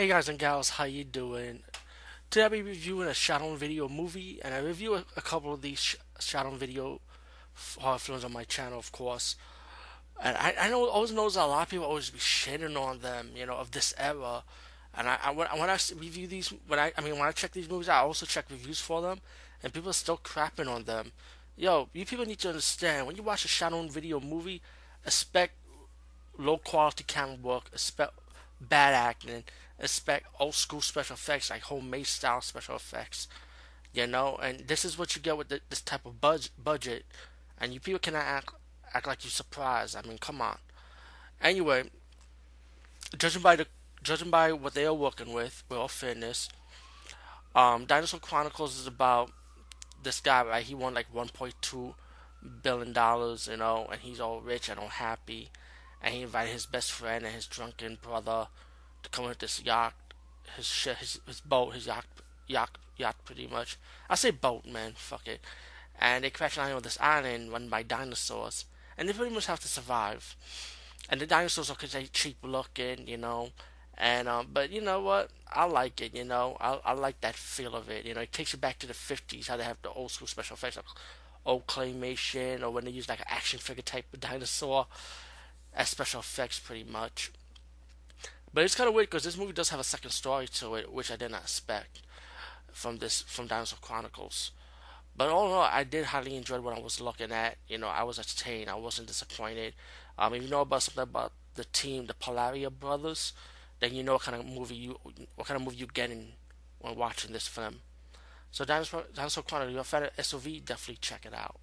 Hey guys and gals, how you doing? Today I'll be reviewing a shot-on video movie, and I review a, a couple of these sh- shot-on video horror films on my channel, of course. And I, I know always knows a lot of people always be shitting on them, you know, of this era. And I, I when, when I review these, when I I mean when I check these movies, I also check reviews for them, and people are still crapping on them. Yo, you people need to understand when you watch a shot-on video movie, expect low quality camera work, expect bad acting, expect old school special effects like homemade style special effects. You know, and this is what you get with the, this type of budget. Budget, and you people cannot act act like you're surprised. I mean, come on. Anyway, judging by the judging by what they are working with, with all fairness, um, Dinosaur Chronicles is about this guy, right? He won like 1.2 billion dollars, you know, and he's all rich and all happy, and he invited his best friend and his drunken brother to come with this yacht, his shit, his his boat, his yacht, yacht, yacht, pretty much. I say boat, man. Fuck it. And they crash landing on this island run by dinosaurs, and they pretty much have to survive. And the dinosaurs are cheap looking, you know. And um, but you know what? I like it. You know, I I like that feel of it. You know, it takes you back to the '50s, how they have the old school special effects, like old claymation, or when they use like an action figure type of dinosaur as special effects, pretty much. But it's kind of weird because this movie does have a second story to it, which I did not expect from this from Dinosaur Chronicles. But all in all, I did highly enjoy what I was looking at. You know, I was entertained. I wasn't disappointed. Um, if you know about something about the team, the Polonia brothers, then you know what kind of movie you what kind of movie you're getting when watching this film. So Dinosaur, Dinosaur Chronicles, if you're a fan of SOV, definitely check it out.